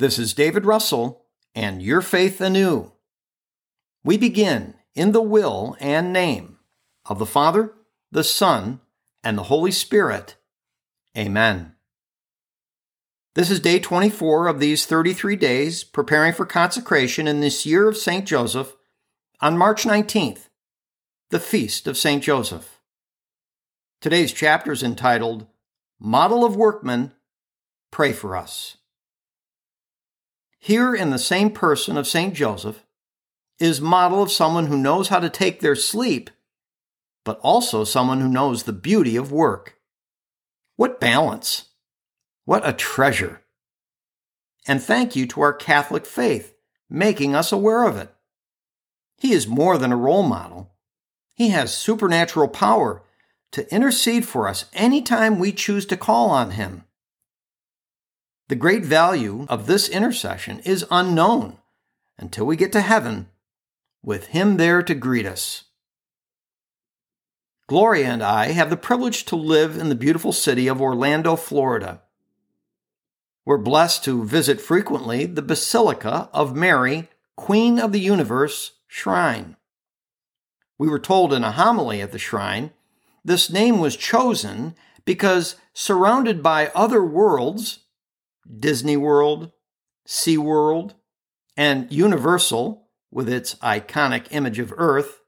This is David Russell and Your Faith Anew. We begin in the will and name of the Father, the Son, and the Holy Spirit. Amen. This is day 24 of these 33 days preparing for consecration in this year of St. Joseph on March 19th, the Feast of St. Joseph. Today's chapter is entitled Model of Workmen, Pray for Us. Here in the same person of St. Joseph is model of someone who knows how to take their sleep, but also someone who knows the beauty of work. What balance! What a treasure! And thank you to our Catholic faith, making us aware of it. He is more than a role model. He has supernatural power to intercede for us anytime we choose to call on him. The great value of this intercession is unknown until we get to heaven with him there to greet us. Gloria and I have the privilege to live in the beautiful city of Orlando, Florida. We're blessed to visit frequently the Basilica of Mary, Queen of the Universe shrine. We were told in a homily at the shrine this name was chosen because surrounded by other worlds, Disney World, Sea World, and Universal, with its iconic image of Earth,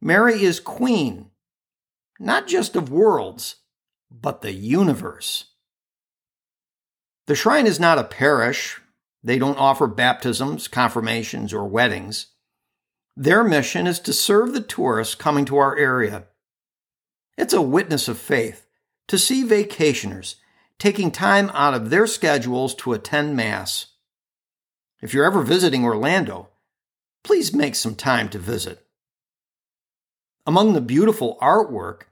Mary is queen, not just of worlds, but the universe. The shrine is not a parish. They don't offer baptisms, confirmations, or weddings. Their mission is to serve the tourists coming to our area. It's a witness of faith to see vacationers taking time out of their schedules to attend Mass. If you're ever visiting Orlando, please make some time to visit. Among the beautiful artwork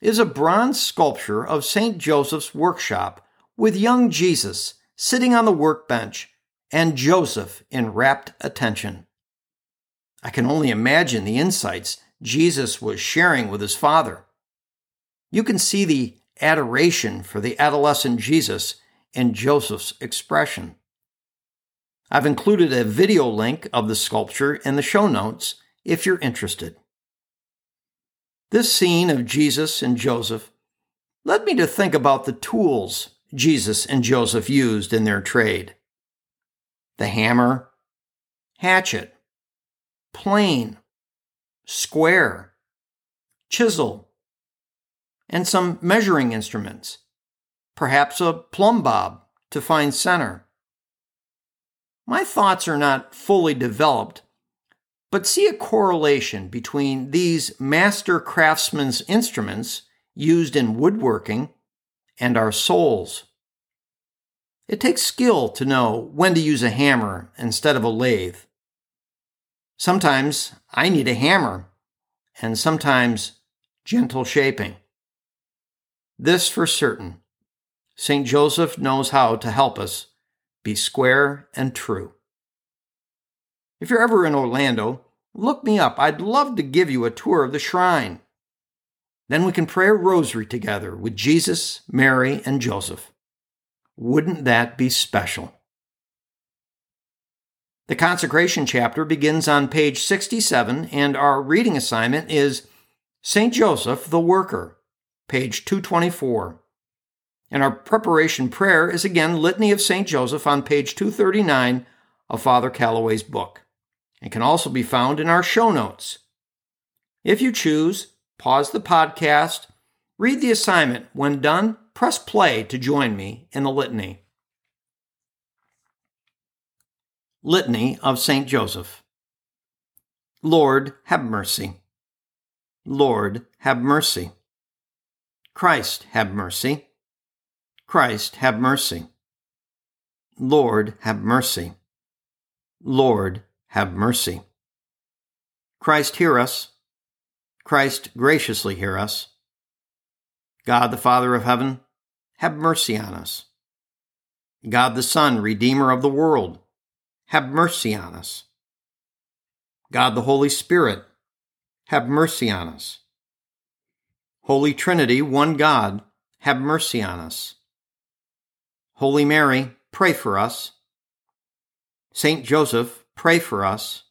is a bronze sculpture of St. Joseph's workshop with young Jesus sitting on the workbench and Joseph in rapt attention. I can only imagine the insights Jesus was sharing with his father. You can see the adoration for the adolescent Jesus in Joseph's expression. I've included a video link of the sculpture in the show notes if you're interested. This scene of Jesus and Joseph led me to think about the tools Jesus and Joseph used in their trade the hammer, hatchet, plane, square, chisel, and some measuring instruments, perhaps a plumb bob to find center. My thoughts are not fully developed, but see a correlation between these master craftsmen's instruments used in woodworking and our souls. It takes skill to know when to use a hammer instead of a lathe. Sometimes I need a hammer, and sometimes gentle shaping. This for certain St. Joseph knows how to help us be square and true. If you're ever in Orlando, look me up. I'd love to give you a tour of the shrine. Then we can pray a rosary together with Jesus, Mary, and Joseph. Wouldn't that be special? The consecration chapter begins on page 67, and our reading assignment is St. Joseph the Worker, page 224. And our preparation prayer is again Litany of St. Joseph on page 239 of Father Calloway's book. It can also be found in our show notes. If you choose, pause the podcast, read the assignment. When done, press play to join me in the litany. Litany of St. Joseph. Lord, have mercy. Lord, have mercy. Christ, have mercy. Christ, have mercy. Lord, have mercy. Lord, have mercy. Christ, hear us. Christ, graciously hear us. God the Father of heaven, have mercy on us. God the Son, Redeemer of the world, have mercy on us. God the Holy Spirit, have mercy on us. Holy Trinity, one God, have mercy on us. Holy Mary, pray for us. Saint Joseph, pray for us.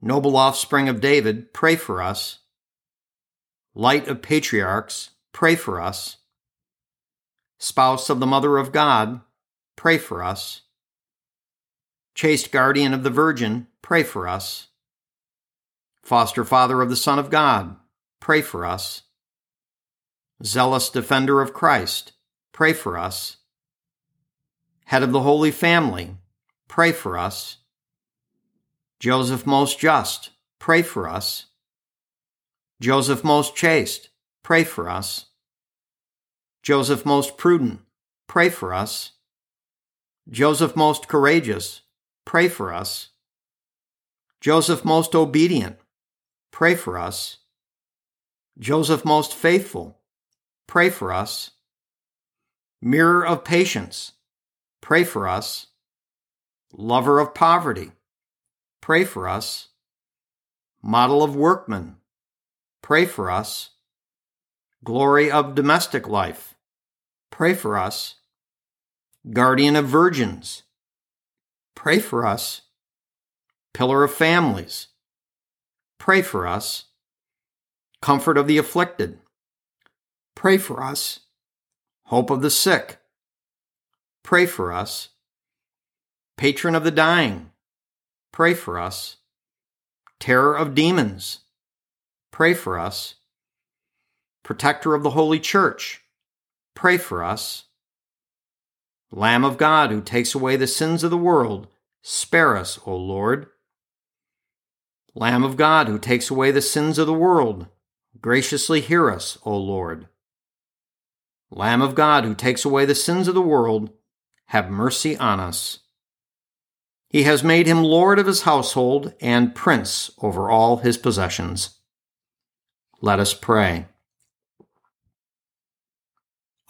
Noble offspring of David, pray for us. Light of patriarchs, pray for us. Spouse of the Mother of God, pray for us. Chaste guardian of the Virgin, pray for us. Foster father of the Son of God, pray for us. Zealous defender of Christ, pray for us. Head of the Holy Family, pray for us. Joseph most just, pray for us. Joseph most chaste, pray for us. Joseph most prudent, pray for us. Joseph most courageous, pray for us. Joseph most obedient, pray for us. Joseph most faithful, pray for us. Mirror of patience, pray for us. Lover of poverty, pray for us. Model of workman, pray for us. Glory of domestic life, pray for us. Guardian of virgins, pray for us. Pillar of families, pray for us. Comfort of the afflicted, pray for us. Hope of the sick, pray for us. Patron of the dying, pray for us. Terror of demons, pray for us. Protector of the Holy Church, pray for us. Lamb of God who takes away the sins of the world, spare us, O Lord. Lamb of God who takes away the sins of the world, graciously hear us, O Lord. Lamb of God who takes away the sins of the world, have mercy on us. He has made him Lord of his household and Prince over all his possessions. Let us pray.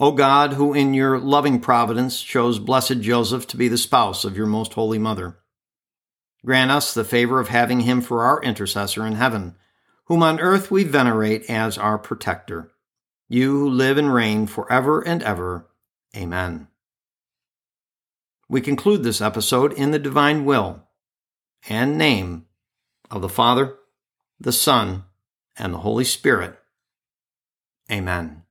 O God, who in your loving providence chose Blessed Joseph to be the spouse of your most holy mother, grant us the favor of having him for our intercessor in heaven, whom on earth we venerate as our protector. You who live and reign forever and ever. Amen. We conclude this episode in the divine will and name of the Father, the Son, and the Holy Spirit. Amen.